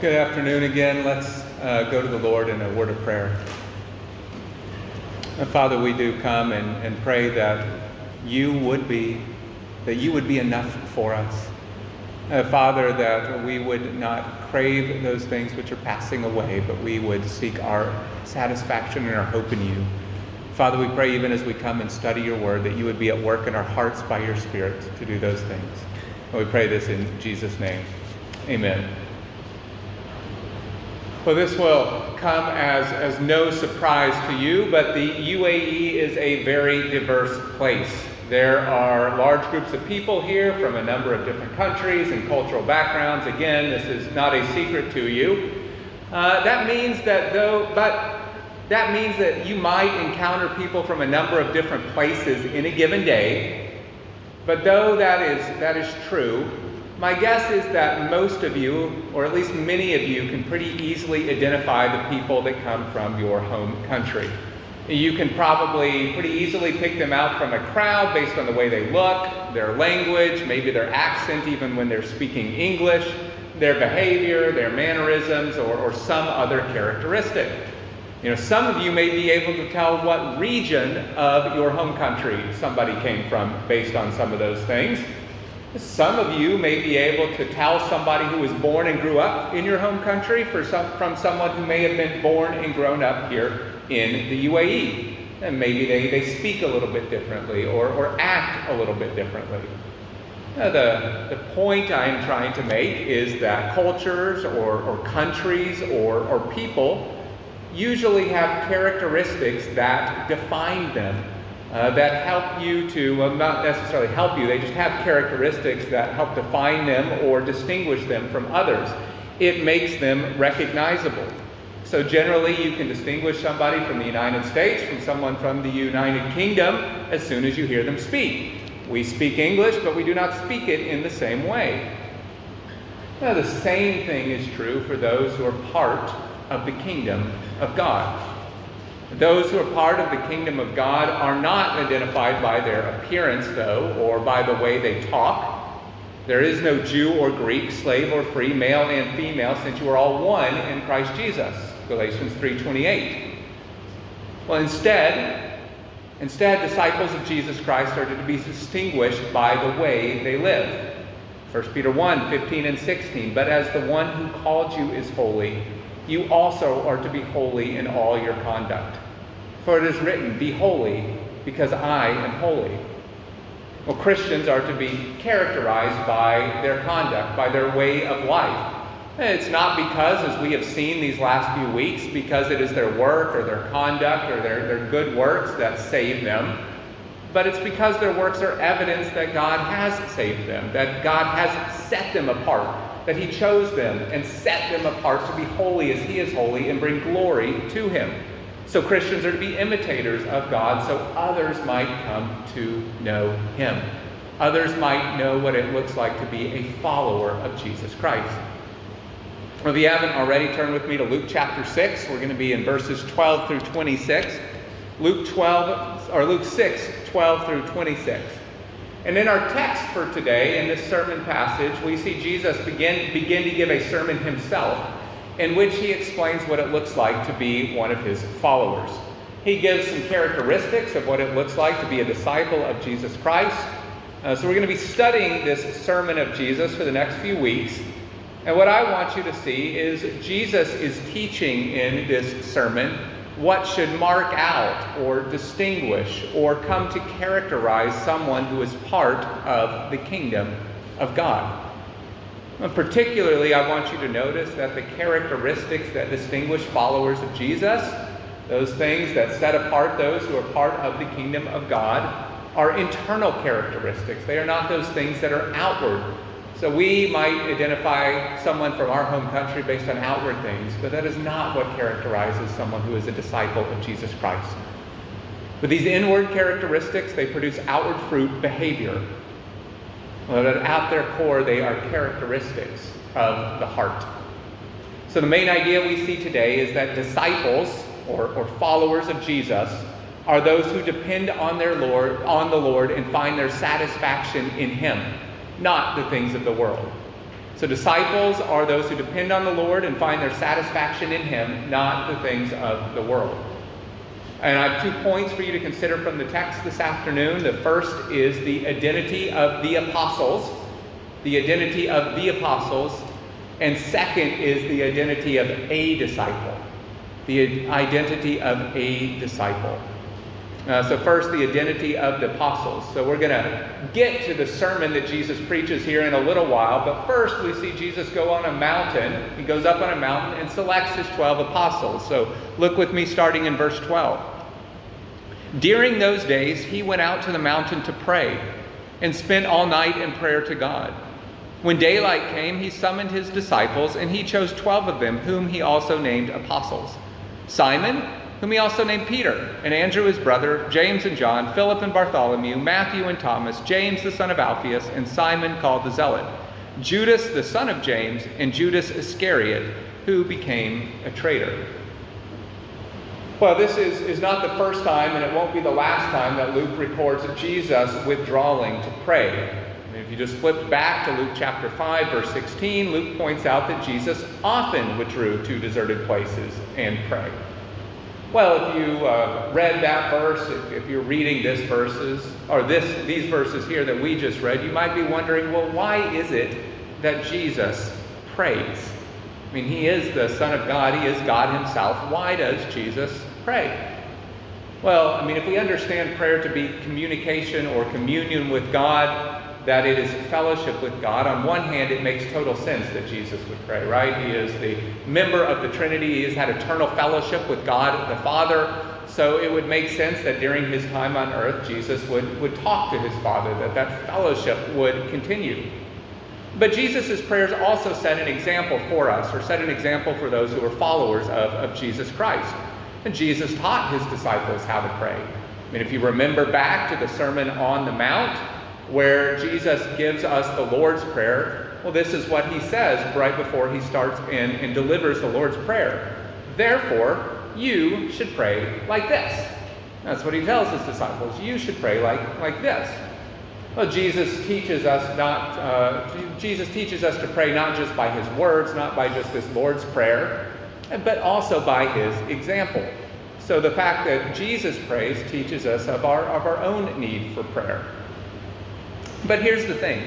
Good afternoon again. Let's uh, go to the Lord in a word of prayer. And Father, we do come and, and pray that you would be, that you would be enough for us. Uh, Father, that we would not crave those things which are passing away, but we would seek our satisfaction and our hope in you. Father, we pray even as we come and study your word that you would be at work in our hearts by your Spirit to do those things. And we pray this in Jesus' name. Amen. Well, this will come as, as no surprise to you, but the UAE is a very diverse place. There are large groups of people here from a number of different countries and cultural backgrounds. Again, this is not a secret to you. Uh, that means that though, but that means that you might encounter people from a number of different places in a given day. But though that is, that is true, my guess is that most of you, or at least many of you, can pretty easily identify the people that come from your home country. You can probably pretty easily pick them out from a crowd based on the way they look, their language, maybe their accent, even when they're speaking English, their behavior, their mannerisms, or, or some other characteristic. You know, some of you may be able to tell what region of your home country somebody came from based on some of those things. Some of you may be able to tell somebody who was born and grew up in your home country some, from someone who may have been born and grown up here in the UAE. And maybe they, they speak a little bit differently or, or act a little bit differently. Now, the, the point I'm trying to make is that cultures or, or countries or, or people usually have characteristics that define them uh, that help you to, well, not necessarily help you, they just have characteristics that help define them or distinguish them from others. It makes them recognizable. So, generally, you can distinguish somebody from the United States from someone from the United Kingdom as soon as you hear them speak. We speak English, but we do not speak it in the same way. Now, the same thing is true for those who are part of the kingdom of God. Those who are part of the kingdom of God are not identified by their appearance, though, or by the way they talk. There is no Jew or Greek, slave or free, male and female, since you are all one in Christ Jesus. Galatians 3:28. Well, instead, instead disciples of Jesus Christ are to be distinguished by the way they live. 1 Peter 1, 15 and 16. But as the one who called you is holy, you also are to be holy in all your conduct. For it is written, Be holy, because I am holy. Well, Christians are to be characterized by their conduct, by their way of life. it's not because, as we have seen these last few weeks, because it is their work or their conduct or their, their good works that save them, but it's because their works are evidence that God has saved them, that God has set them apart, that He chose them and set them apart to be holy as He is holy and bring glory to Him. So Christians are to be imitators of God so others might come to know Him. Others might know what it looks like to be a follower of Jesus Christ. If you haven't already, turn with me to Luke chapter 6. We're going to be in verses 12 through 26. Luke 12, or Luke 6, 12 through 26. And in our text for today, in this sermon passage, we see Jesus begin, begin to give a sermon himself in which he explains what it looks like to be one of his followers. He gives some characteristics of what it looks like to be a disciple of Jesus Christ. Uh, so we're going to be studying this sermon of Jesus for the next few weeks. And what I want you to see is Jesus is teaching in this sermon what should mark out or distinguish or come to characterize someone who is part of the kingdom of God. And particularly, I want you to notice that the characteristics that distinguish followers of Jesus, those things that set apart those who are part of the kingdom of God, are internal characteristics. They are not those things that are outward so we might identify someone from our home country based on outward things, but that is not what characterizes someone who is a disciple of Jesus Christ. But these inward characteristics, they produce outward fruit behavior. But at their core, they are characteristics of the heart. So the main idea we see today is that disciples or, or followers of Jesus are those who depend on their Lord, on the Lord, and find their satisfaction in Him not the things of the world. So, disciples are those who depend on the Lord and find their satisfaction in Him, not the things of the world. And I have two points for you to consider from the text this afternoon. The first is the identity of the apostles, the identity of the apostles, and second is the identity of a disciple, the identity of a disciple. Uh, so, first, the identity of the apostles. So, we're going to get to the sermon that Jesus preaches here in a little while, but first, we see Jesus go on a mountain. He goes up on a mountain and selects his 12 apostles. So, look with me starting in verse 12. During those days, he went out to the mountain to pray and spent all night in prayer to God. When daylight came, he summoned his disciples, and he chose 12 of them, whom he also named apostles Simon, whom he also named Peter, and Andrew his brother, James and John, Philip and Bartholomew, Matthew and Thomas, James the son of Alphaeus, and Simon called the Zealot, Judas the son of James, and Judas Iscariot, who became a traitor. Well, this is, is not the first time, and it won't be the last time that Luke records Jesus withdrawing to pray. If you just flip back to Luke chapter 5, verse 16, Luke points out that Jesus often withdrew to deserted places and prayed. Well, if you uh, read that verse, if, if, you're reading this verses or this these verses here that we just read, you might be wondering, well, why is it that Jesus prays? I mean, he is the Son of God, he is God himself. Why does Jesus pray? Well, I mean, if we understand prayer to be communication or communion with God, that it is fellowship with God. On one hand, it makes total sense that Jesus would pray, right? He is the member of the Trinity, he has had eternal fellowship with God the Father. So it would make sense that during his time on earth, Jesus would, would talk to his Father, that that fellowship would continue. But Jesus' prayers also set an example for us, or set an example for those who are followers of, of Jesus Christ. And Jesus taught his disciples how to pray. I mean, if you remember back to the Sermon on the Mount, where Jesus gives us the Lord's Prayer, well, this is what he says right before he starts in and delivers the Lord's Prayer. Therefore, you should pray like this. That's what he tells his disciples. You should pray like, like this. Well, Jesus teaches us not. Uh, Jesus teaches us to pray not just by his words, not by just this Lord's Prayer, but also by his example. So the fact that Jesus prays teaches us of our, of our own need for prayer. But here's the thing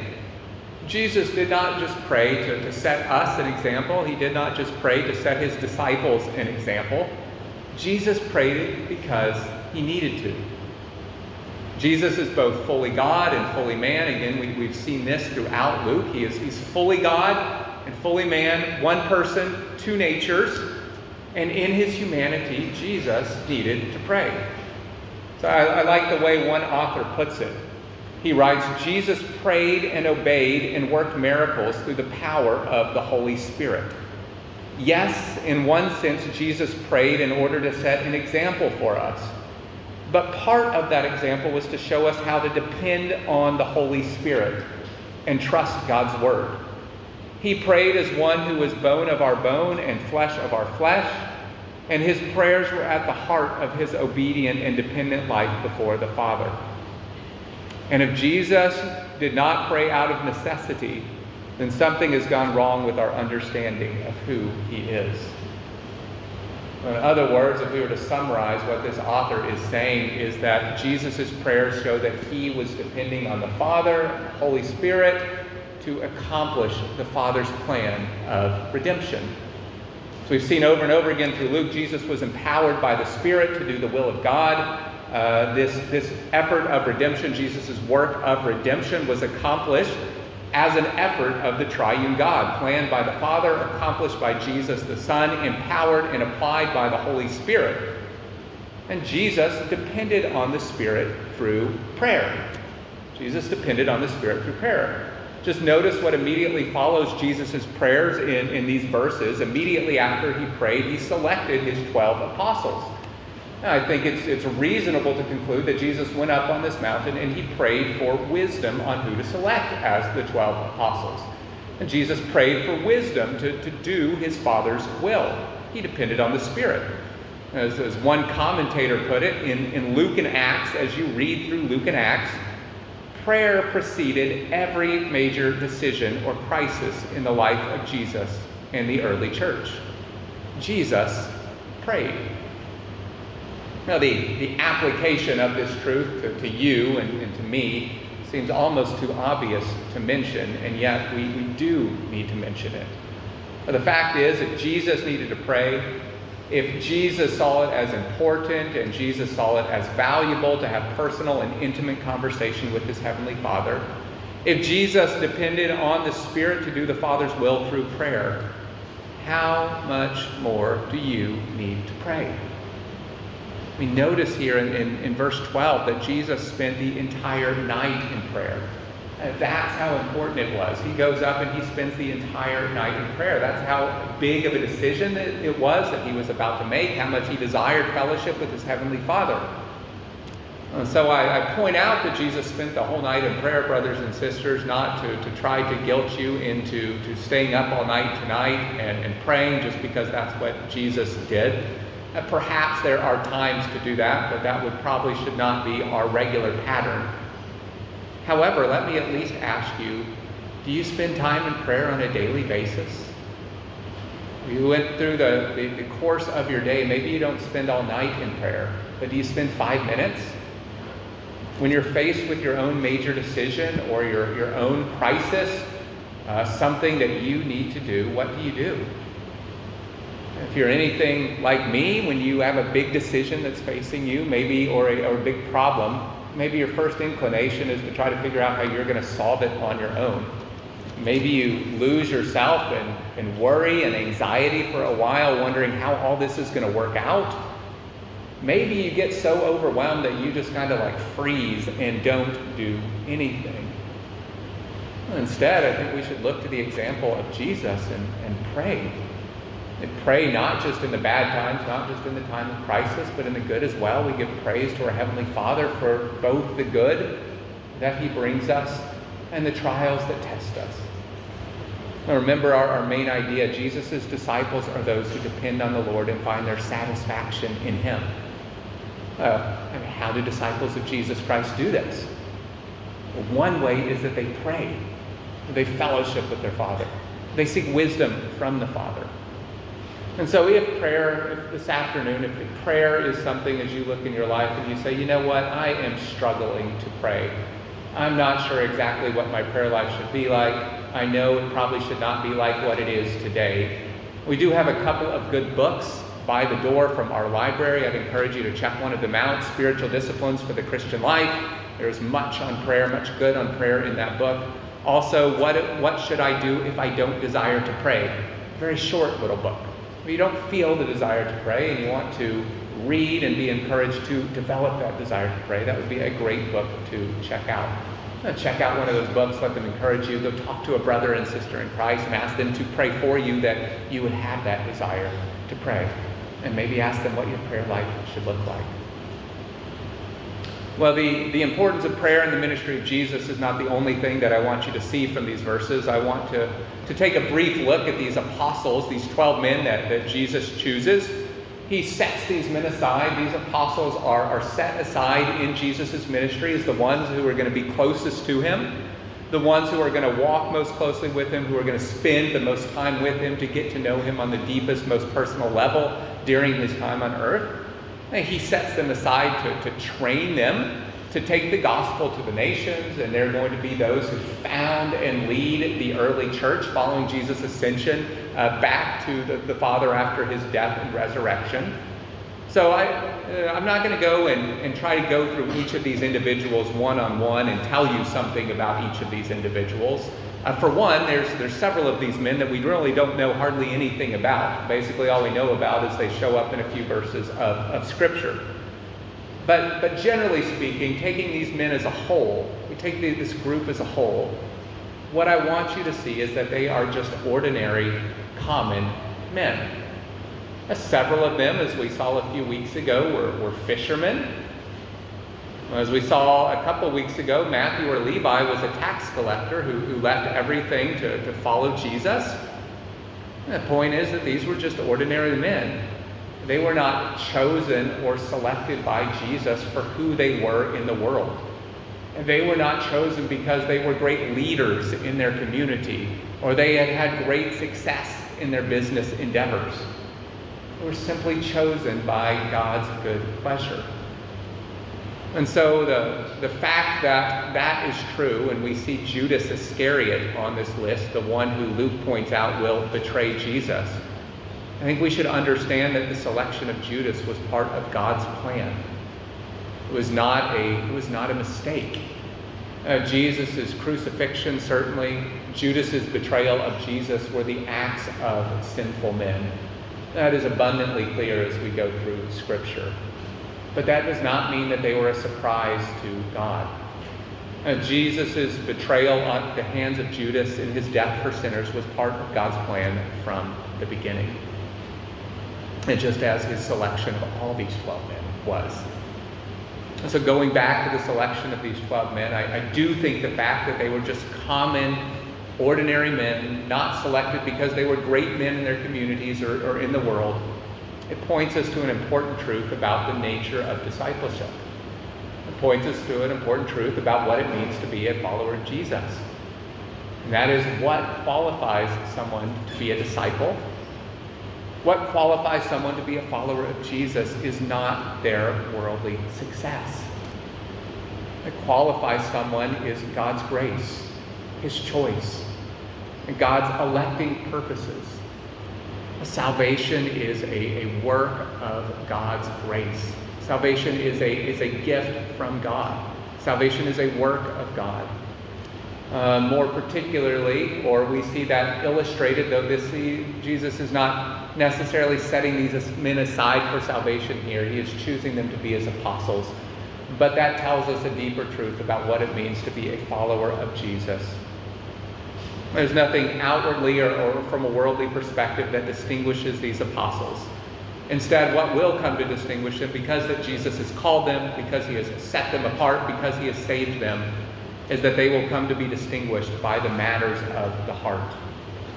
Jesus did not just pray to, to set us an example, he did not just pray to set his disciples an example. Jesus prayed because he needed to. Jesus is both fully God and fully man. Again, we, we've seen this throughout Luke. He is, he's fully God and fully man, one person, two natures. And in his humanity, Jesus needed to pray. So I, I like the way one author puts it. He writes Jesus prayed and obeyed and worked miracles through the power of the Holy Spirit. Yes, in one sense, Jesus prayed in order to set an example for us. But part of that example was to show us how to depend on the Holy Spirit and trust God's Word. He prayed as one who was bone of our bone and flesh of our flesh, and his prayers were at the heart of his obedient and dependent life before the Father. And if Jesus did not pray out of necessity, then something has gone wrong with our understanding of who he is. In other words, if we were to summarize what this author is saying, is that Jesus' prayers show that he was depending on the Father, Holy Spirit, to accomplish the Father's plan of redemption. So we've seen over and over again through Luke, Jesus was empowered by the Spirit to do the will of God. Uh, this, this effort of redemption, Jesus' work of redemption, was accomplished as an effort of the triune God, planned by the Father, accomplished by Jesus the Son, empowered and applied by the Holy Spirit. And Jesus depended on the Spirit through prayer. Jesus depended on the Spirit through prayer. Just notice what immediately follows Jesus' prayers in, in these verses. Immediately after he prayed, he selected his 12 apostles. I think it's, it's reasonable to conclude that Jesus went up on this mountain and he prayed for wisdom on who to select as the 12 apostles. And Jesus prayed for wisdom to, to do his Father's will. He depended on the Spirit. As, as one commentator put it, in, in Luke and Acts, as you read through Luke and Acts, prayer preceded every major decision or crisis in the life of Jesus and the early church. Jesus prayed. Now, the, the application of this truth to, to you and, and to me seems almost too obvious to mention, and yet we, we do need to mention it. But the fact is, if Jesus needed to pray, if Jesus saw it as important and Jesus saw it as valuable to have personal and intimate conversation with his heavenly Father, if Jesus depended on the Spirit to do the Father's will through prayer, how much more do you need to pray? We notice here in, in, in, verse 12 that Jesus spent the entire night in prayer. And that's how important it was. He goes up and he spends the entire night in prayer. That's how big of a decision it was that he was about to make, how much he desired fellowship with his heavenly Father. And so I, I, point out that Jesus spent the whole night in prayer, brothers and sisters, not to, to try to guilt you into to staying up all night tonight and, and praying just because that's what Jesus did. Uh, perhaps there are times to do that, but that would probably should not be our regular pattern. However, let me at least ask you do you spend time in prayer on a daily basis? You went through the, the, the course of your day. Maybe you don't spend all night in prayer, but do you spend five minutes? When you're faced with your own major decision or your, your own crisis, uh, something that you need to do, what do you do? If you're anything like me, when you have a big decision that's facing you, maybe, or a, or a big problem, maybe your first inclination is to try to figure out how you're going to solve it on your own. Maybe you lose yourself in, in worry and anxiety for a while, wondering how all this is going to work out. Maybe you get so overwhelmed that you just kind of like freeze and don't do anything. Instead, I think we should look to the example of Jesus and, and pray and pray not just in the bad times, not just in the time of crisis, but in the good as well. We give praise to our Heavenly Father for both the good that He brings us and the trials that test us. Now remember our, our main idea Jesus' disciples are those who depend on the Lord and find their satisfaction in Him. Uh, I mean, how do disciples of Jesus Christ do this? One way is that they pray, they fellowship with their Father, they seek wisdom from the Father. And so, if prayer, if this afternoon, if prayer is something as you look in your life and you say, you know what, I am struggling to pray. I'm not sure exactly what my prayer life should be like. I know it probably should not be like what it is today. We do have a couple of good books by the door from our library. I'd encourage you to check one of them out Spiritual Disciplines for the Christian Life. There's much on prayer, much good on prayer in that book. Also, what, what should I do if I don't desire to pray? Very short little book you don't feel the desire to pray and you want to read and be encouraged to develop that desire to pray, that would be a great book to check out. Check out one of those books, let them encourage you. Go talk to a brother and sister in Christ and ask them to pray for you that you would have that desire to pray. And maybe ask them what your prayer life should look like. Well, the, the importance of prayer in the ministry of Jesus is not the only thing that I want you to see from these verses. I want to, to take a brief look at these apostles, these 12 men that, that Jesus chooses. He sets these men aside. These apostles are, are set aside in Jesus' ministry as the ones who are going to be closest to him, the ones who are going to walk most closely with him, who are going to spend the most time with him to get to know him on the deepest, most personal level during his time on earth. And he sets them aside to, to train them to take the gospel to the nations, and they're going to be those who found and lead the early church following Jesus' ascension uh, back to the, the Father after his death and resurrection. So I, uh, I'm not going to go and, and try to go through each of these individuals one on one and tell you something about each of these individuals. Uh, for one, there's, there's several of these men that we really don't know hardly anything about. Basically, all we know about is they show up in a few verses of, of Scripture. But, but generally speaking, taking these men as a whole, we take this group as a whole, what I want you to see is that they are just ordinary, common men. Uh, several of them, as we saw a few weeks ago, were, were fishermen. As we saw a couple weeks ago, Matthew or Levi was a tax collector who, who left everything to, to follow Jesus. And the point is that these were just ordinary men. They were not chosen or selected by Jesus for who they were in the world. And they were not chosen because they were great leaders in their community or they had had great success in their business endeavors. Were simply chosen by God's good pleasure. And so the, the fact that that is true, and we see Judas Iscariot on this list, the one who Luke points out will betray Jesus, I think we should understand that the selection of Judas was part of God's plan. It was not a, it was not a mistake. Uh, Jesus' crucifixion, certainly, Judas's betrayal of Jesus were the acts of sinful men. That is abundantly clear as we go through Scripture. But that does not mean that they were a surprise to God. Uh, Jesus' betrayal at the hands of Judas and his death for sinners was part of God's plan from the beginning. And just as his selection of all these 12 men was. And so, going back to the selection of these 12 men, I, I do think the fact that they were just common, ordinary men, not selected because they were great men in their communities or, or in the world, it points us to an important truth about the nature of discipleship. It points us to an important truth about what it means to be a follower of Jesus. And that is what qualifies someone to be a disciple. What qualifies someone to be a follower of Jesus is not their worldly success. What qualifies someone is God's grace, His choice, and God's electing purposes. Salvation is a, a work of God's grace. Salvation is a, is a gift from God. Salvation is a work of God. Uh, more particularly, or we see that illustrated, though this Jesus is not necessarily setting these men aside for salvation here. He is choosing them to be his apostles. But that tells us a deeper truth about what it means to be a follower of Jesus. There's nothing outwardly or, or, from a worldly perspective that distinguishes these apostles. Instead, what will come to distinguish them, because that Jesus has called them, because he has set them apart, because he has saved them, is that they will come to be distinguished by the matters of the heart.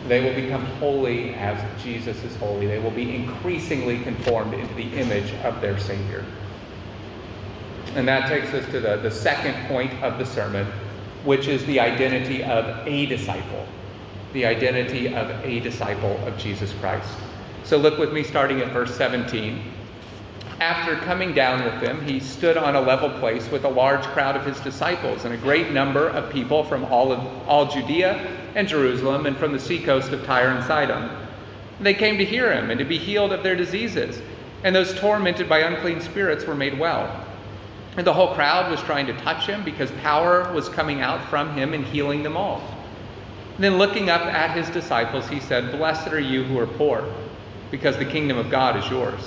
They will become holy as Jesus is holy. They will be increasingly conformed into the image of their Savior. And that takes us to the, the second point of the sermon, which is the identity of a disciple. The identity of a disciple of Jesus Christ. So look with me starting at verse 17. After coming down with them, he stood on a level place with a large crowd of his disciples and a great number of people from all, of, all Judea and Jerusalem and from the seacoast of Tyre and Sidon. They came to hear him and to be healed of their diseases, and those tormented by unclean spirits were made well. And the whole crowd was trying to touch him because power was coming out from him and healing them all. Then looking up at his disciples, he said, Blessed are you who are poor, because the kingdom of God is yours.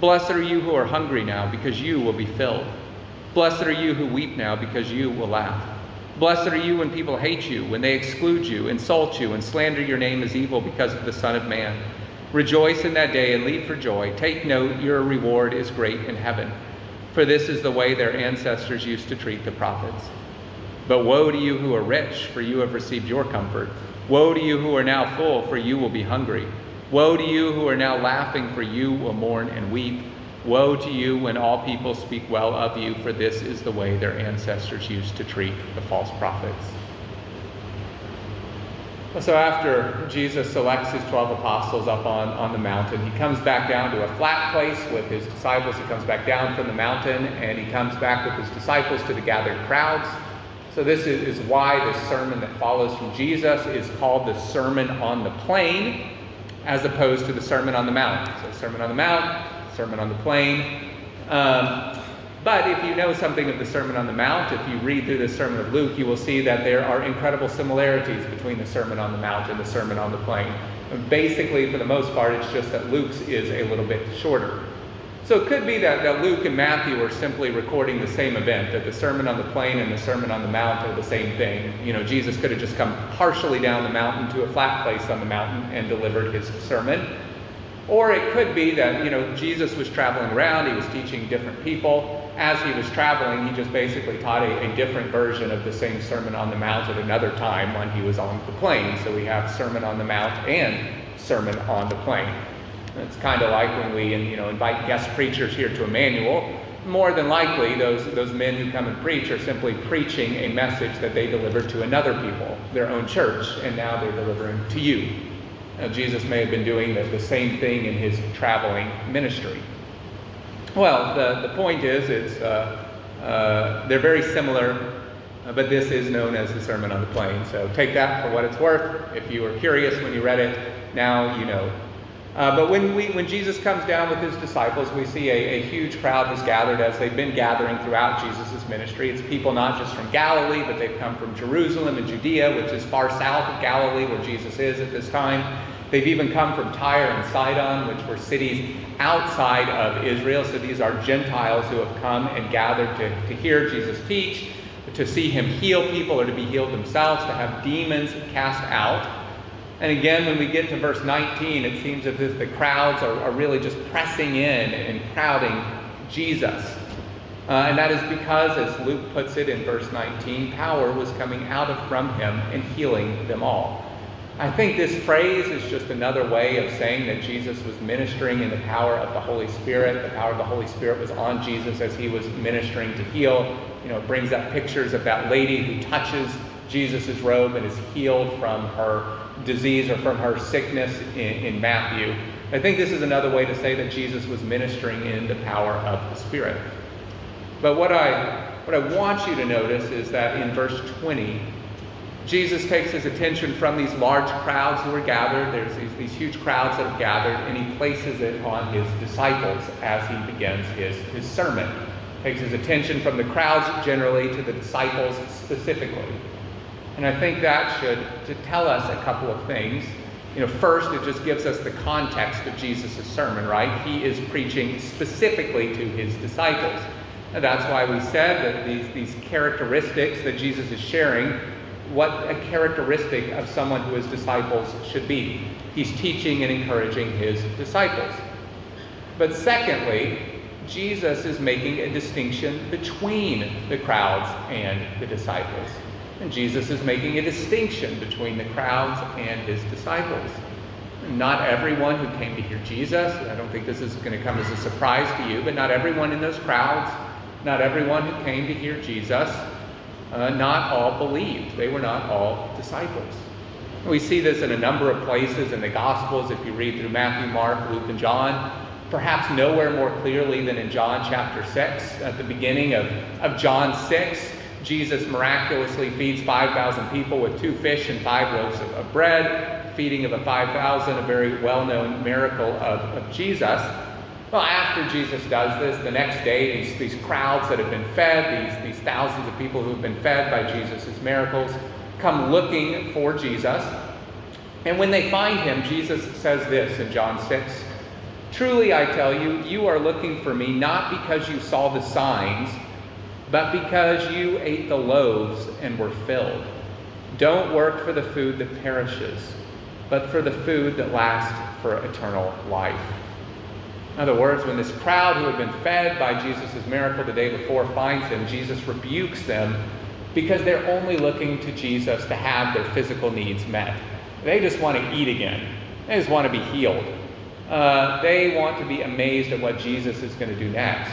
Blessed are you who are hungry now, because you will be filled. Blessed are you who weep now, because you will laugh. Blessed are you when people hate you, when they exclude you, insult you, and slander your name as evil because of the Son of Man. Rejoice in that day and leap for joy. Take note, your reward is great in heaven for this is the way their ancestors used to treat the prophets. But woe to you who are rich, for you have received your comfort. Woe to you who are now full, for you will be hungry. Woe to you who are now laughing, for you will mourn and weep. Woe to you when all people speak well of you, for this is the way their ancestors used to treat the false prophets. So after Jesus selects his 12 apostles up on, on the mountain, he comes back down to a flat place with his disciples. He comes back down from the mountain and he comes back with his disciples to the gathered crowds. So this is, why the sermon that follows from Jesus is called the Sermon on the Plain as opposed to the Sermon on the Mount. So Sermon on the Mount, Sermon on the Plain. Um, but if you know something of the Sermon on the Mount, if you read through the Sermon of Luke, you will see that there are incredible similarities between the Sermon on the Mount and the Sermon on the Plain. Basically, for the most part, it's just that Luke's is a little bit shorter. So it could be that, that Luke and Matthew are simply recording the same event, that the Sermon on the Plain and the Sermon on the Mount are the same thing. You know, Jesus could have just come partially down the mountain to a flat place on the mountain and delivered his sermon. Or it could be that, you know, Jesus was traveling around, he was teaching different people. As he was traveling, he just basically taught a, a, different version of the same Sermon on the Mount at another time when he was on the plain. So we have Sermon on the Mount and Sermon on the Plain. It's kind of like when we you know, invite guest preachers here to Emmanuel. more than likely, those, those men who come and preach are simply preaching a message that they delivered to another people, their own church, and now they're delivering to you. Now, Jesus may have been doing the, the same thing in his traveling ministry. Well, the, the point is, it's, uh, uh, they're very similar, but this is known as the Sermon on the Plain. So take that for what it's worth. If you were curious when you read it, now you know. Uh, but when, we, when Jesus comes down with his disciples, we see a, a huge crowd has gathered as they've been gathering throughout Jesus' ministry. It's people not just from Galilee, but they've come from Jerusalem and Judea, which is far south of Galilee, where Jesus is at this time. They've even come from Tyre and Sidon, which were cities outside of Israel. So these are Gentiles who have come and gathered to, to hear Jesus teach, to see him heal people or to be healed themselves, to have demons cast out. And again, when we get to verse 19, it seems as if the crowds are, are really just pressing in and crowding Jesus. Uh, and that is because, as Luke puts it in verse 19, power was coming out of from him and healing them all. I think this phrase is just another way of saying that Jesus was ministering in the power of the Holy Spirit. The power of the Holy Spirit was on Jesus as he was ministering to heal. You know, it brings up pictures of that lady who touches Jesus' robe and is healed from her disease or from her sickness in, in Matthew. I think this is another way to say that Jesus was ministering in the power of the Spirit. But what I, what I want you to notice is that in verse 20, Jesus takes his attention from these large crowds who are gathered. There's these, these huge crowds that have gathered, and he places it on his disciples as he begins his, his sermon. Takes his attention from the crowds generally to the disciples specifically. And I think that should to tell us a couple of things. You know, first, it just gives us the context of Jesus' sermon, right? He is preaching specifically to his disciples. And that's why we said that these, these characteristics that Jesus is sharing, what a characteristic of someone who is disciples should be. He's teaching and encouraging his disciples. But secondly, Jesus is making a distinction between the crowds and the disciples. And Jesus is making a distinction between the crowds and his disciples. Not everyone who came to hear Jesus, I don't think this is going to come as a surprise to you, but not everyone in those crowds, not everyone who came to hear Jesus, uh, not all believed. They were not all disciples. We see this in a number of places in the Gospels. If you read through Matthew, Mark, Luke, and John, perhaps nowhere more clearly than in John chapter 6. At the beginning of, of John 6, Jesus miraculously feeds 5,000 people with two fish and five loaves of, bread, feeding of the 5,000, a very well known miracle of, of Jesus. Well, after Jesus does this, the next day, these, these crowds that have been fed, these, these thousands of people who have been fed by Jesus' miracles, come looking for Jesus. And when they find him, Jesus says this in John 6 Truly I tell you, you are looking for me not because you saw the signs but because you ate the loaves and were filled. Don't work for the food that perishes, but for the food that lasts for eternal life. In other words, when this crowd who had been fed by Jesus' miracle the day before finds him, Jesus rebukes them because they're only looking to Jesus to have their physical needs met. They just want to eat again, they just want to be healed. Uh, they want to be amazed at what Jesus is going to do next.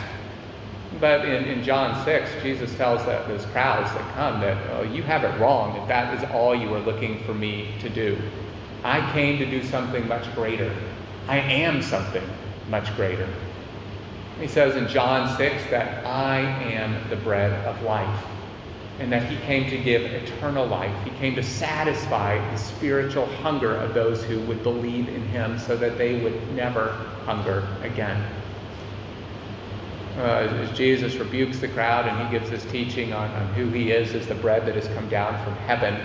But in, in John 6, Jesus tells that those crowds that come that oh, you have it wrong if that is all you are looking for me to do. I came to do something much greater. I am something much greater. He says in John 6 that I am the bread of life and that he came to give eternal life. He came to satisfy the spiritual hunger of those who would believe in him so that they would never hunger again uh, as Jesus rebukes the crowd and he gives this teaching on, on who he is as the bread that has come down from heaven.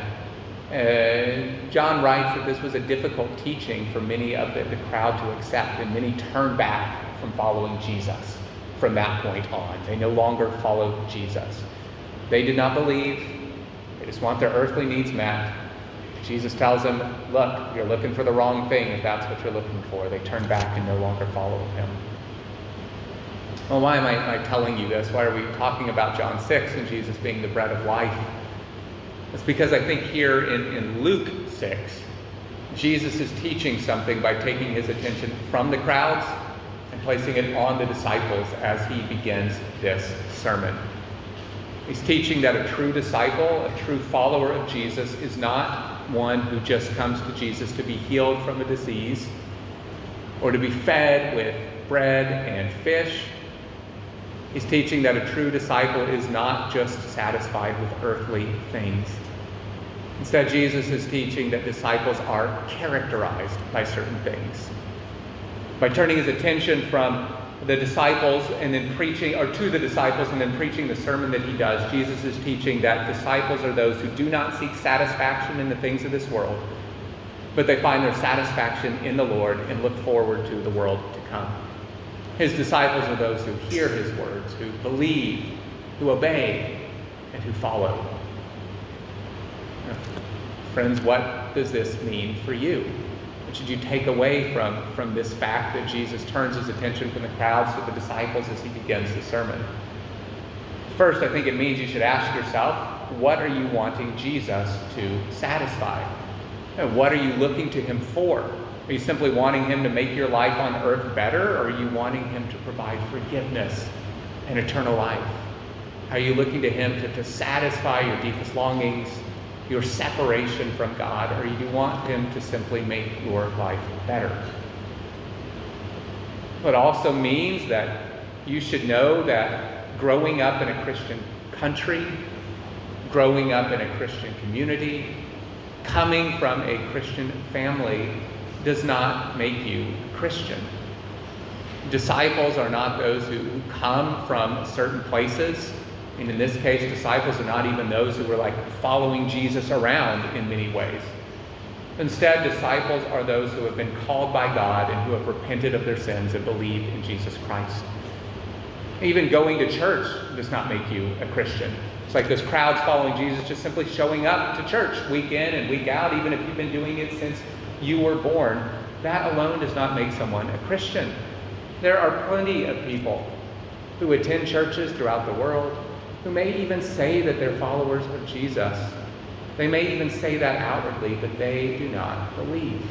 Uh, John writes that this was a difficult teaching for many of the, the crowd to accept, and many turned back from following Jesus from that point on. They no longer followed Jesus. They did not believe, they just want their earthly needs met. Jesus tells them, Look, you're looking for the wrong thing if that's what you're looking for. They turn back and no longer follow him. Well, why am I, am I, telling you this? Why are we talking about John 6 and Jesus being the bread of life? It's because I think here in, in Luke 6, Jesus is teaching something by taking his attention from the crowds and placing it on the disciples as he begins this sermon. He's teaching that a true disciple, a true follower of Jesus, is not one who just comes to Jesus to be healed from a disease or to be fed with bread and fish. He's teaching that a true disciple is not just satisfied with earthly things. Instead, Jesus is teaching that disciples are characterized by certain things. By turning his attention from the disciples and then preaching, or to the disciples and then preaching the sermon that he does, Jesus is teaching that disciples are those who do not seek satisfaction in the things of this world, but they find their satisfaction in the Lord and look forward to the world to come. His disciples are those who hear his words, who believe, who obey, and who follow. Friends, what does this mean for you? What should you take away from, from this fact that Jesus turns his attention from the crowds to the disciples as he begins the sermon? First, I think it means you should ask yourself, what are you wanting Jesus to satisfy? And what are you looking to him for? Are you simply wanting him to make your life on earth better, or are you wanting him to provide forgiveness and eternal life? Are you looking to him to, to satisfy your deepest longings, your separation from God, or you want Him to simply make your life better. It also means that you should know that growing up in a Christian country, growing up in a Christian community, coming from a Christian family does not make you a Christian. Disciples are not those who come from certain places and in this case, disciples are not even those who were like following Jesus around in many ways. Instead, disciples are those who have been called by God and who have repented of their sins and believed in Jesus Christ. Even going to church does not make you a Christian. It's like those crowds following Jesus just simply showing up to church week in and week out, even if you've been doing it since you were born. That alone does not make someone a Christian. There are plenty of people who attend churches throughout the world who may even say that they're followers of Jesus. They may even say that outwardly, but they do not believe.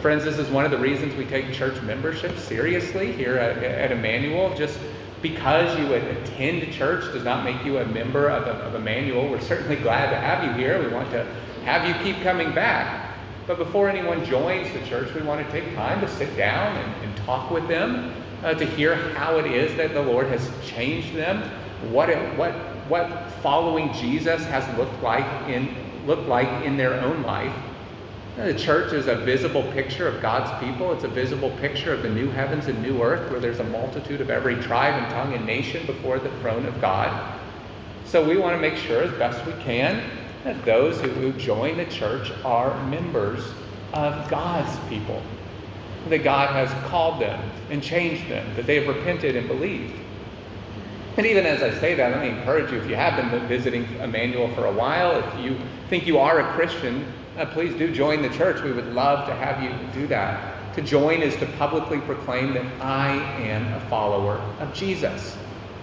Friends, this is one of the reasons we take church membership seriously here at, at Emmanuel. Just because you attend church does not make you a member of, of Emmanuel. We're certainly glad to have you here. We want to have you keep coming back. But before anyone joins the church, we want to take time to sit down and, and talk with them, uh, to hear how it is that the Lord has changed them, what, it, what, what following Jesus has looked like in, looked like in their own life. The church is a visible picture of God's people. It's a visible picture of the new heavens and new earth where there's a multitude of every tribe and tongue and nation before the throne of God. So we want to make sure as best we can that those who join the church are members of God's people. That God has called them and changed them, that they have repented and believed. And even as I say that, let me encourage you if you have been visiting Emmanuel for a while, if you think you are a Christian, uh, please do join the church. We would love to have you do that. To join is to publicly proclaim that I am a follower of Jesus.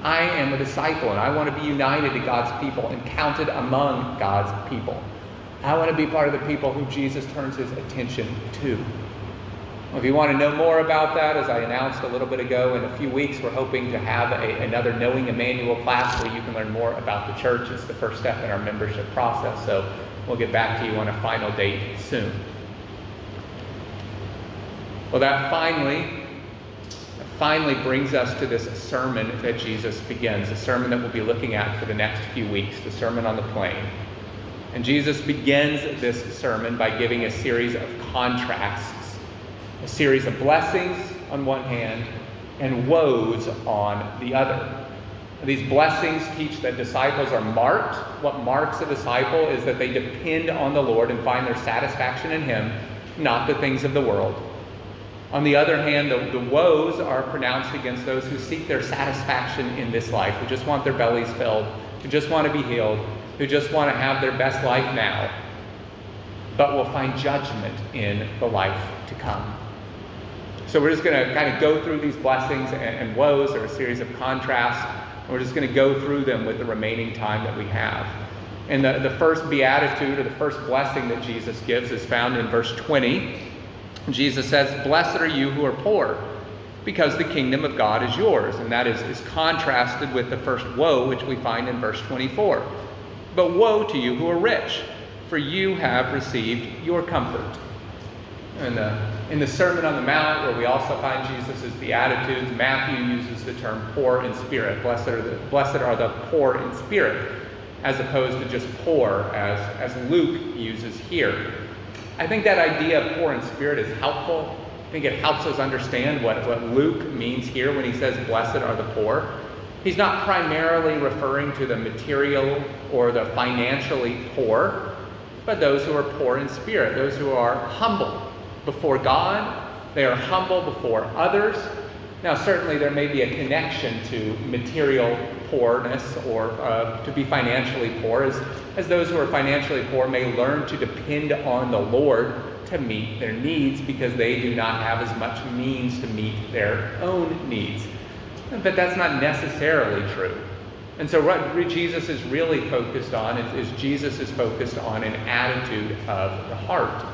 I am a disciple and I want to be united to God's people and counted among God's people. I want to be part of the people who Jesus turns his attention to. If you want to know more about that, as I announced a little bit ago, in a few weeks we're hoping to have a, another Knowing Emmanuel class where you can learn more about the church. It's the first step in our membership process, so we'll get back to you on a final date soon. Well, that finally finally brings us to this sermon that Jesus begins, a sermon that we'll be looking at for the next few weeks, the Sermon on the Plain. And Jesus begins this sermon by giving a series of contrasts a series of blessings on one hand and woes on the other. These blessings teach that disciples are marked. What marks a disciple is that they depend on the Lord and find their satisfaction in Him, not the things of the world. On the other hand, the, the woes are pronounced against those who seek their satisfaction in this life, who just want their bellies filled, who just want to be healed, who just want to have their best life now, but will find judgment in the life to come. So we're just going to kind of go through these blessings and, and woes, or a series of contrasts, and we're just going to go through them with the remaining time that we have. And the, the first beatitude or the first blessing that Jesus gives is found in verse 20. Jesus says, Blessed are you who are poor, because the kingdom of God is yours. And that is, is contrasted with the first woe, which we find in verse 24. But woe to you who are rich, for you have received your comfort. And uh, in the Sermon on the Mount, where we also find Jesus' Beatitudes, Matthew uses the term poor in spirit. Blessed are the, blessed are the poor in spirit, as opposed to just poor, as, as Luke uses here. I think that idea of poor in spirit is helpful. I think it helps us understand what, what Luke means here when he says, Blessed are the poor. He's not primarily referring to the material or the financially poor, but those who are poor in spirit, those who are humble before God, they are humble before others. Now, certainly there may be a connection to material poorness or uh, to be financially poor, as, as those who are financially poor may learn to depend on the Lord to meet their needs because they do not have as much means to meet their own needs. But that's not necessarily true. And so, what Jesus is really focused on is, is Jesus is focused on an attitude of the heart.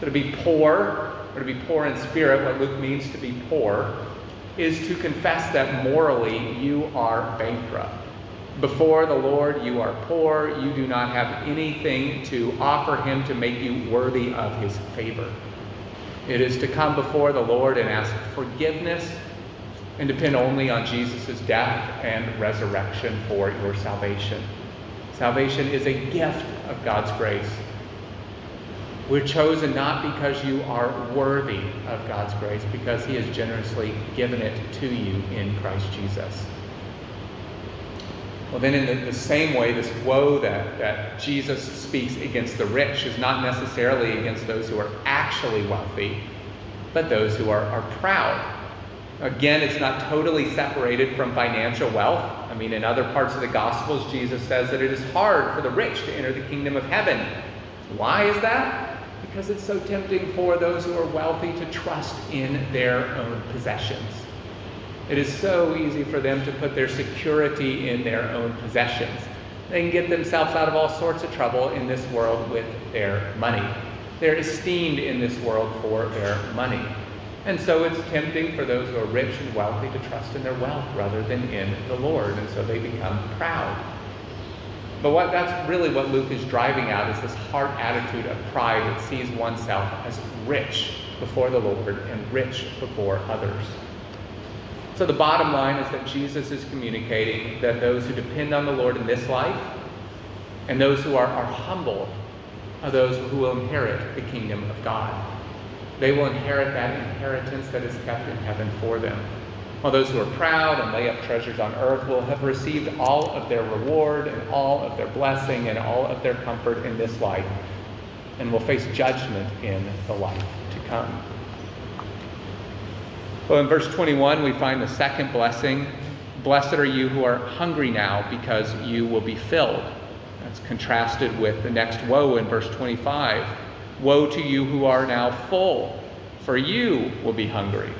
So to be poor, or to be poor in spirit, what Luke means to be poor, is to confess that morally you are bankrupt. Before the Lord, you are poor. You do not have anything to offer Him to make you worthy of His favor. It is to come before the Lord and ask forgiveness and depend only on Jesus' death and resurrection for your salvation. Salvation is a gift of God's grace. We're chosen not because you are worthy of God's grace, because He has generously given it to you in Christ Jesus. Well, then, in the, the, same way, this woe that, that Jesus speaks against the rich is not necessarily against those who are actually wealthy, but those who are, are proud. Again, it's not totally separated from financial wealth. I mean, in other parts of the Gospels, Jesus says that it is hard for the rich to enter the kingdom of heaven. Why is that? Because it's so tempting for those who are wealthy to trust in their own possessions. It is so easy for them to put their security in their own possessions. They can get themselves out of all sorts of trouble in this world with their money. They're esteemed in this world for their money. And so it's tempting for those who are rich and wealthy to trust in their wealth rather than in the Lord. And so they become proud. But what that's really what Luke is driving at is this heart attitude of pride that sees oneself as rich before the Lord and rich before others. So the bottom line is that Jesus is communicating that those who depend on the Lord in this life and those who are, are humble are those who will inherit the kingdom of God. They will inherit that inheritance that is kept in heaven for them. While those who are proud and lay up treasures on earth will have received all of their reward and all of their blessing and all of their comfort in this life and will face judgment in the life to come. Well, in verse 21, we find the second blessing Blessed are you who are hungry now, because you will be filled. That's contrasted with the next woe in verse 25. Woe to you who are now full, for you will be hungry.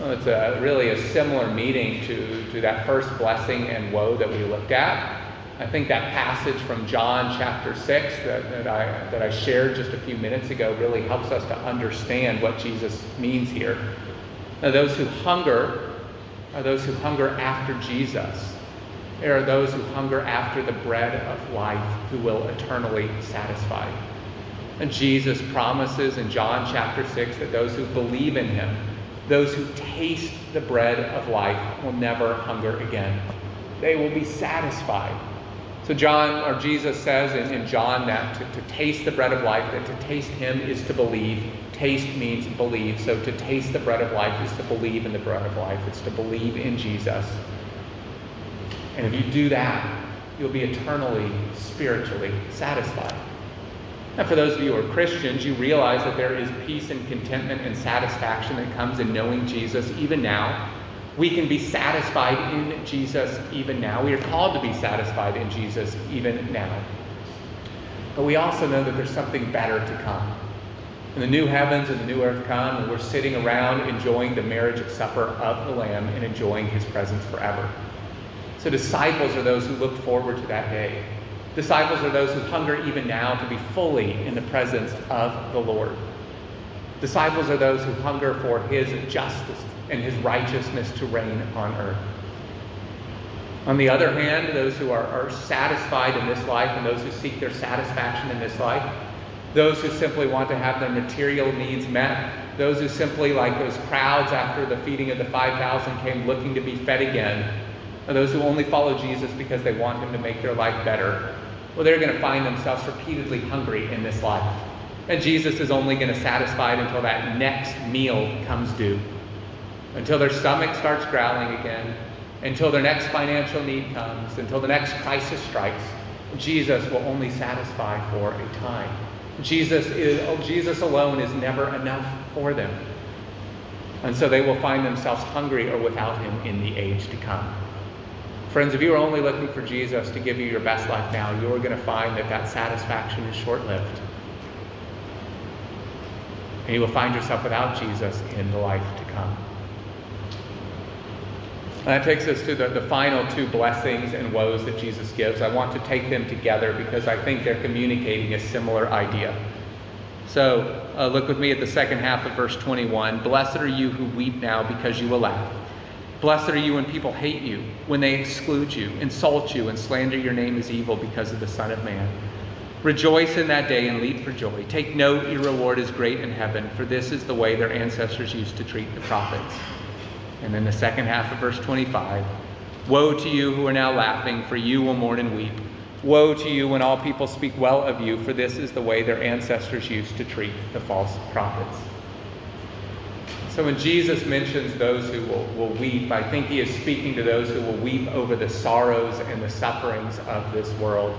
Well, it's a, really a similar meaning to, to that first blessing and woe that we looked at. I think that passage from John chapter 6 that, that, I, that I shared just a few minutes ago really helps us to understand what Jesus means here. Now, those who hunger are those who hunger after Jesus. There are those who hunger after the bread of life who will eternally satisfy. And Jesus promises in John chapter 6 that those who believe in him those who taste the bread of life will never hunger again. They will be satisfied. So John or Jesus says in, in John that to, to taste the bread of life, that to taste him is to believe. Taste means believe. So to taste the bread of life is to believe in the bread of life. It's to believe in Jesus. And if you do that, you'll be eternally, spiritually satisfied. And for those of you who are Christians, you realize that there is peace and contentment and satisfaction that comes in knowing Jesus even now. We can be satisfied in Jesus even now. We are called to be satisfied in Jesus even now. But we also know that there's something better to come. And the new heavens and the new earth come, and we're sitting around enjoying the marriage supper of the Lamb and enjoying his presence forever. So, disciples are those who look forward to that day. Disciples are those who hunger even now to be fully in the presence of the Lord. Disciples are those who hunger for his justice and his righteousness to reign on earth. On the other hand, those who are, are satisfied in this life and those who seek their satisfaction in this life, those who simply want to have their material needs met, those who simply, like those crowds after the feeding of the 5,000, came looking to be fed again, those who only follow Jesus because they want him to make their life better, well, they're going to find themselves repeatedly hungry in this life. And Jesus is only going to satisfy it until that next meal comes due, until their stomach starts growling again, until their next financial need comes, until the next crisis strikes. Jesus will only satisfy for a time. Jesus, is, oh, Jesus alone is never enough for them. And so they will find themselves hungry or without him in the age to come. Friends, if you are only looking for Jesus to give you your best life now, you are going to find that that satisfaction is short lived. And you will find yourself without Jesus in the life to come. And that takes us to the, the final two blessings and woes that Jesus gives. I want to take them together because I think they're communicating a similar idea. So uh, look with me at the second half of verse 21. Blessed are you who weep now because you will laugh. Blessed are you when people hate you, when they exclude you, insult you, and slander your name as evil because of the Son of Man. Rejoice in that day and leap for joy. Take note, your reward is great in heaven, for this is the way their ancestors used to treat the prophets. And then the second half of verse 25 Woe to you who are now laughing, for you will mourn and weep. Woe to you when all people speak well of you, for this is the way their ancestors used to treat the false prophets. So when Jesus mentions those who will, will weep, I think he is speaking to those who will weep over the sorrows and the sufferings of this world,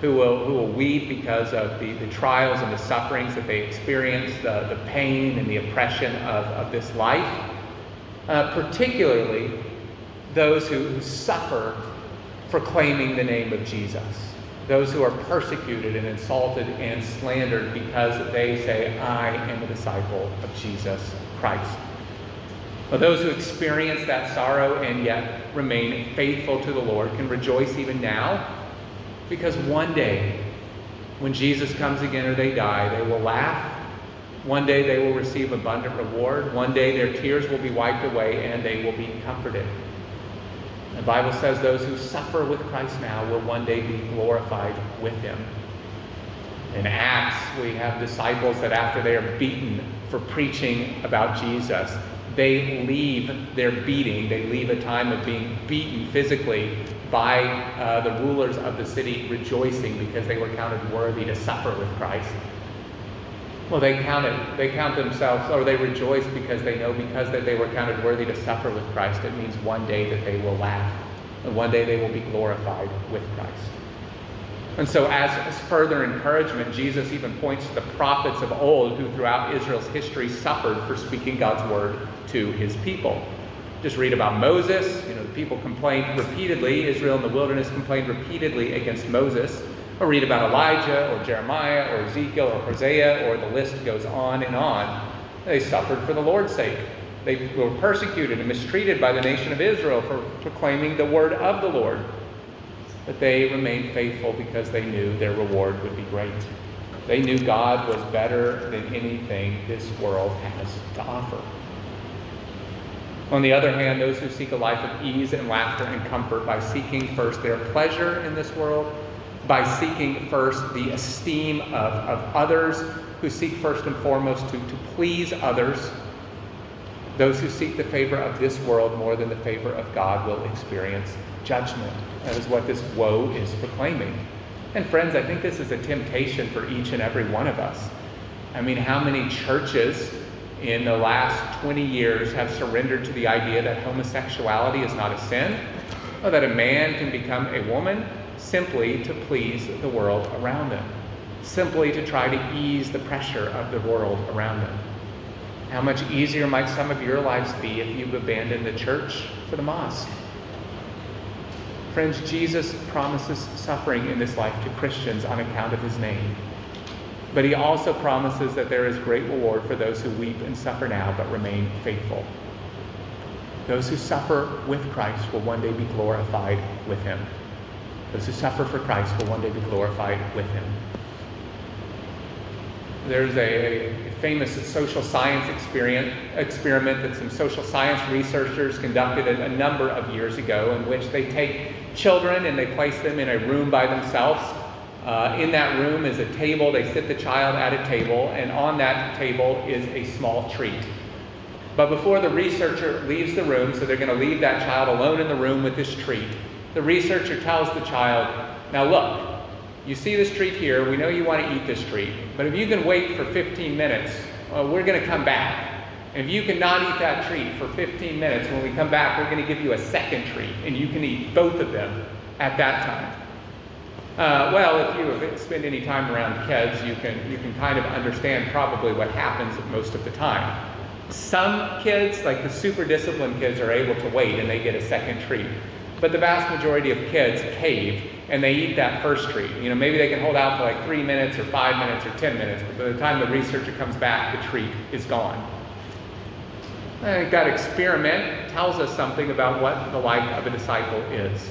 who will, who will weep because of the, the trials and the sufferings that they experience, the, the pain and the oppression of, of this life uh, particularly those who, who suffer for claiming the name of Jesus, those who are persecuted and insulted and slandered because they say, I am a disciple of Jesus Christ. But those who experience that sorrow and yet remain faithful to the Lord can rejoice even now because one day, when Jesus comes again or they die, they will laugh one day they will receive abundant reward. One day their tears will be wiped away and they will be comforted. The Bible says those who suffer with Christ now will one day be glorified with him. In Acts, we have disciples that after they are beaten for preaching about Jesus, they leave their beating, they leave a time of being beaten physically by uh, the rulers of the city, rejoicing because they were counted worthy to suffer with Christ. Well, they count it, they count themselves, or they rejoice because they know because that they were counted worthy to suffer with Christ, it means one day that they will laugh, and one day they will be glorified with Christ. And so, as, further encouragement, Jesus even points to the prophets of old who, throughout Israel's history, suffered for speaking God's word to his people. Just read about Moses. You know, the people complained repeatedly. Israel in the wilderness complained repeatedly against Moses or read about Elijah or Jeremiah or Ezekiel or Hosea, or the list goes on and on. They suffered for the Lord's sake. They were persecuted and mistreated by the nation of Israel for proclaiming the word of the Lord. But they remained faithful because they knew their reward would be great. They knew God was better than anything this world has to offer. On the other hand, those who seek a life of ease and laughter and comfort by seeking first their pleasure in this world by seeking first the esteem of, of others, who seek first and foremost to, to please others. Those who seek the favor of this world more than the favor of God will experience judgment. That is what this woe is proclaiming. And friends, I think this is a temptation for each and every one of us. I mean, how many churches in the last 20 years have surrendered to the idea that homosexuality is not a sin, or that a man can become a woman, simply to please the world around them, simply to try to ease the pressure of the world around them. How much easier might some of your lives be if you've abandoned the church for the mosque? Friends, Jesus promises suffering in this life to Christians on account of his name. But he also promises that there is great reward for those who weep and suffer now but remain faithful. Those who suffer with Christ will one day be glorified with him. Those who suffer for Christ will one day be glorified with him. There's a, famous social science experiment, experiment that some social science researchers conducted a, a number of years ago in which they take children and they place them in a room by themselves. Uh, in that room is a table. They sit the child at a table, and on that table is a small treat. But before the researcher leaves the room, so they're going to leave that child alone in the room with this treat, the researcher tells the child, Now look, you see this treat here. We know you want to eat this treat. But if you can wait for 15 minutes, we're going to come back. And if you cannot eat that treat for 15 minutes, when we come back, we're going to give you a second treat. And you can eat both of them at that time. Uh, well, if you have spent any time around kids, you can, you can kind of understand probably what happens most of the time. Some kids, like the super disciplined kids, are able to wait and they get a second treat. But the vast majority of kids cave and they eat that first treat. You know, maybe they can hold out for like three minutes or five minutes or 10 minutes, but by the time the researcher comes back, the treat is gone. I think that experiment tells us something about what the life of a disciple is.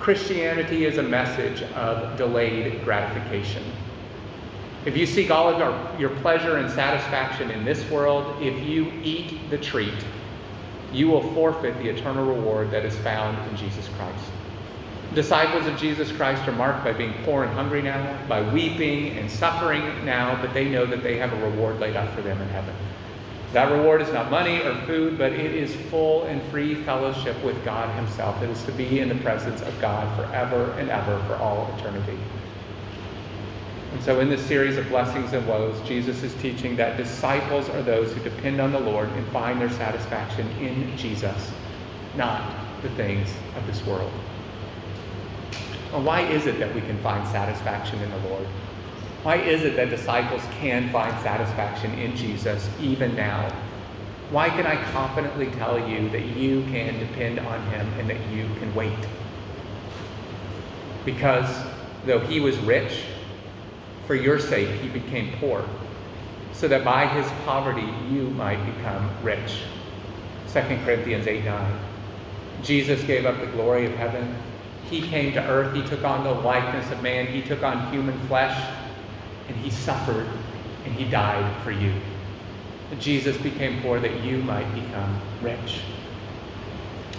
Christianity is a message of delayed gratification. If you seek all of your, your pleasure and satisfaction in this world, if you eat the treat, you will forfeit the eternal reward that is found in Jesus Christ. Disciples of Jesus Christ are marked by being poor and hungry now, by weeping and suffering now, but they know that they have a reward laid out for them in heaven. That reward is not money or food, but it is full and free fellowship with God Himself. It is to be in the presence of God forever and ever for all eternity. And so, in this series of blessings and woes, Jesus is teaching that disciples are those who depend on the Lord and find their satisfaction in Jesus, not the things of this world. Well, why is it that we can find satisfaction in the Lord? Why is it that disciples can find satisfaction in Jesus even now? Why can I confidently tell you that you can depend on him and that you can wait? Because though he was rich, for your sake, he became poor, so that by his poverty you might become rich. 2 Corinthians 8 9. Jesus gave up the glory of heaven. He came to earth. He took on the likeness of man. He took on human flesh. And he suffered and he died for you. Jesus became poor that you might become rich.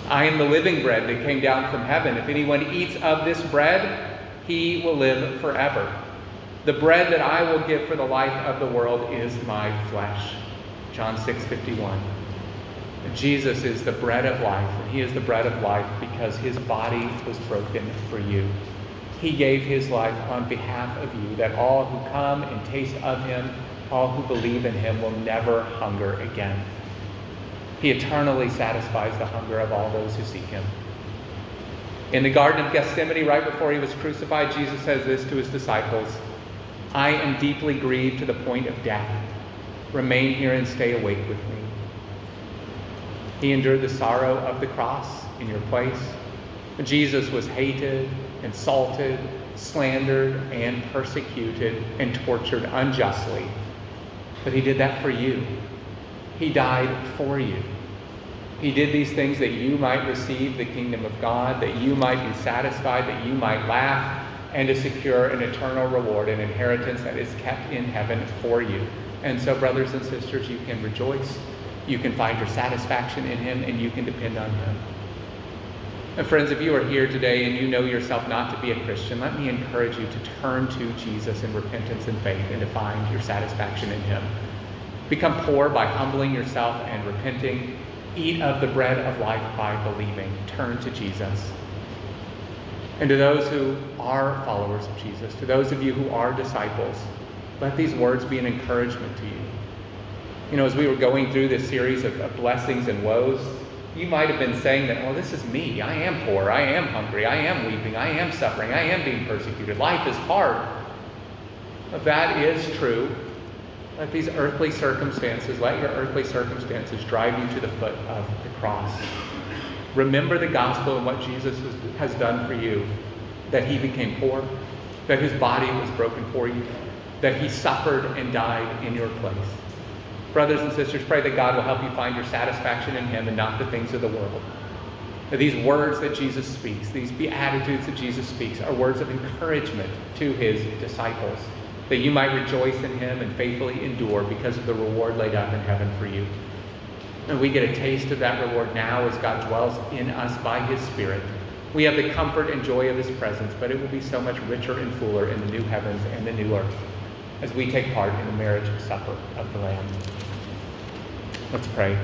I am the living bread that came down from heaven. If anyone eats of this bread, he will live forever. The bread that I will give for the life of the world is my flesh. John 6 51. Jesus is the bread of life, and he is the bread of life because his body was broken for you. He gave his life on behalf of you, that all who come and taste of him, all who believe in him, will never hunger again. He eternally satisfies the hunger of all those who seek him. In the Garden of Gethsemane, right before he was crucified, Jesus says this to his disciples I am deeply grieved to the point of death. Remain here and stay awake with me. He endured the sorrow of the cross in your place. Jesus was hated, insulted, slandered, and persecuted and tortured unjustly. But he did that for you. He died for you. He did these things that you might receive the kingdom of God, that you might be satisfied, that you might laugh, and to secure an eternal reward, an inheritance that is kept in heaven for you. And so, brothers and sisters, you can rejoice, you can find your satisfaction in Him, and you can depend on Him. And, friends, if you are here today and you know yourself not to be a Christian, let me encourage you to turn to Jesus in repentance and faith and to find your satisfaction in Him. Become poor by humbling yourself and repenting. Eat of the bread of life by believing. Turn to Jesus. And to those who are followers of Jesus, to those of you who are disciples, let these words be an encouragement to you. You know, as we were going through this series of, of blessings and woes, you might have been saying that, well, this is me. I am poor. I am hungry. I am weeping. I am suffering. I am being persecuted. Life is hard. That is true, let these earthly circumstances, let your earthly circumstances drive you to the foot of the cross. Remember the gospel and what Jesus has done for you that he became poor, that his body was broken for you, that he suffered and died in your place. Brothers and sisters, pray that God will help you find your satisfaction in him and not the things of the world. That these words that Jesus speaks, these beatitudes that Jesus speaks, are words of encouragement to his disciples. that you might rejoice in him and faithfully endure because of the reward laid up in heaven for you. And we get a taste of that reward now as God dwells in us by his Spirit. We have the comfort and joy of his presence, but it will be so much richer and fuller in the new heavens and the new earth as we take part in the marriage supper of the Lamb. Let's pray.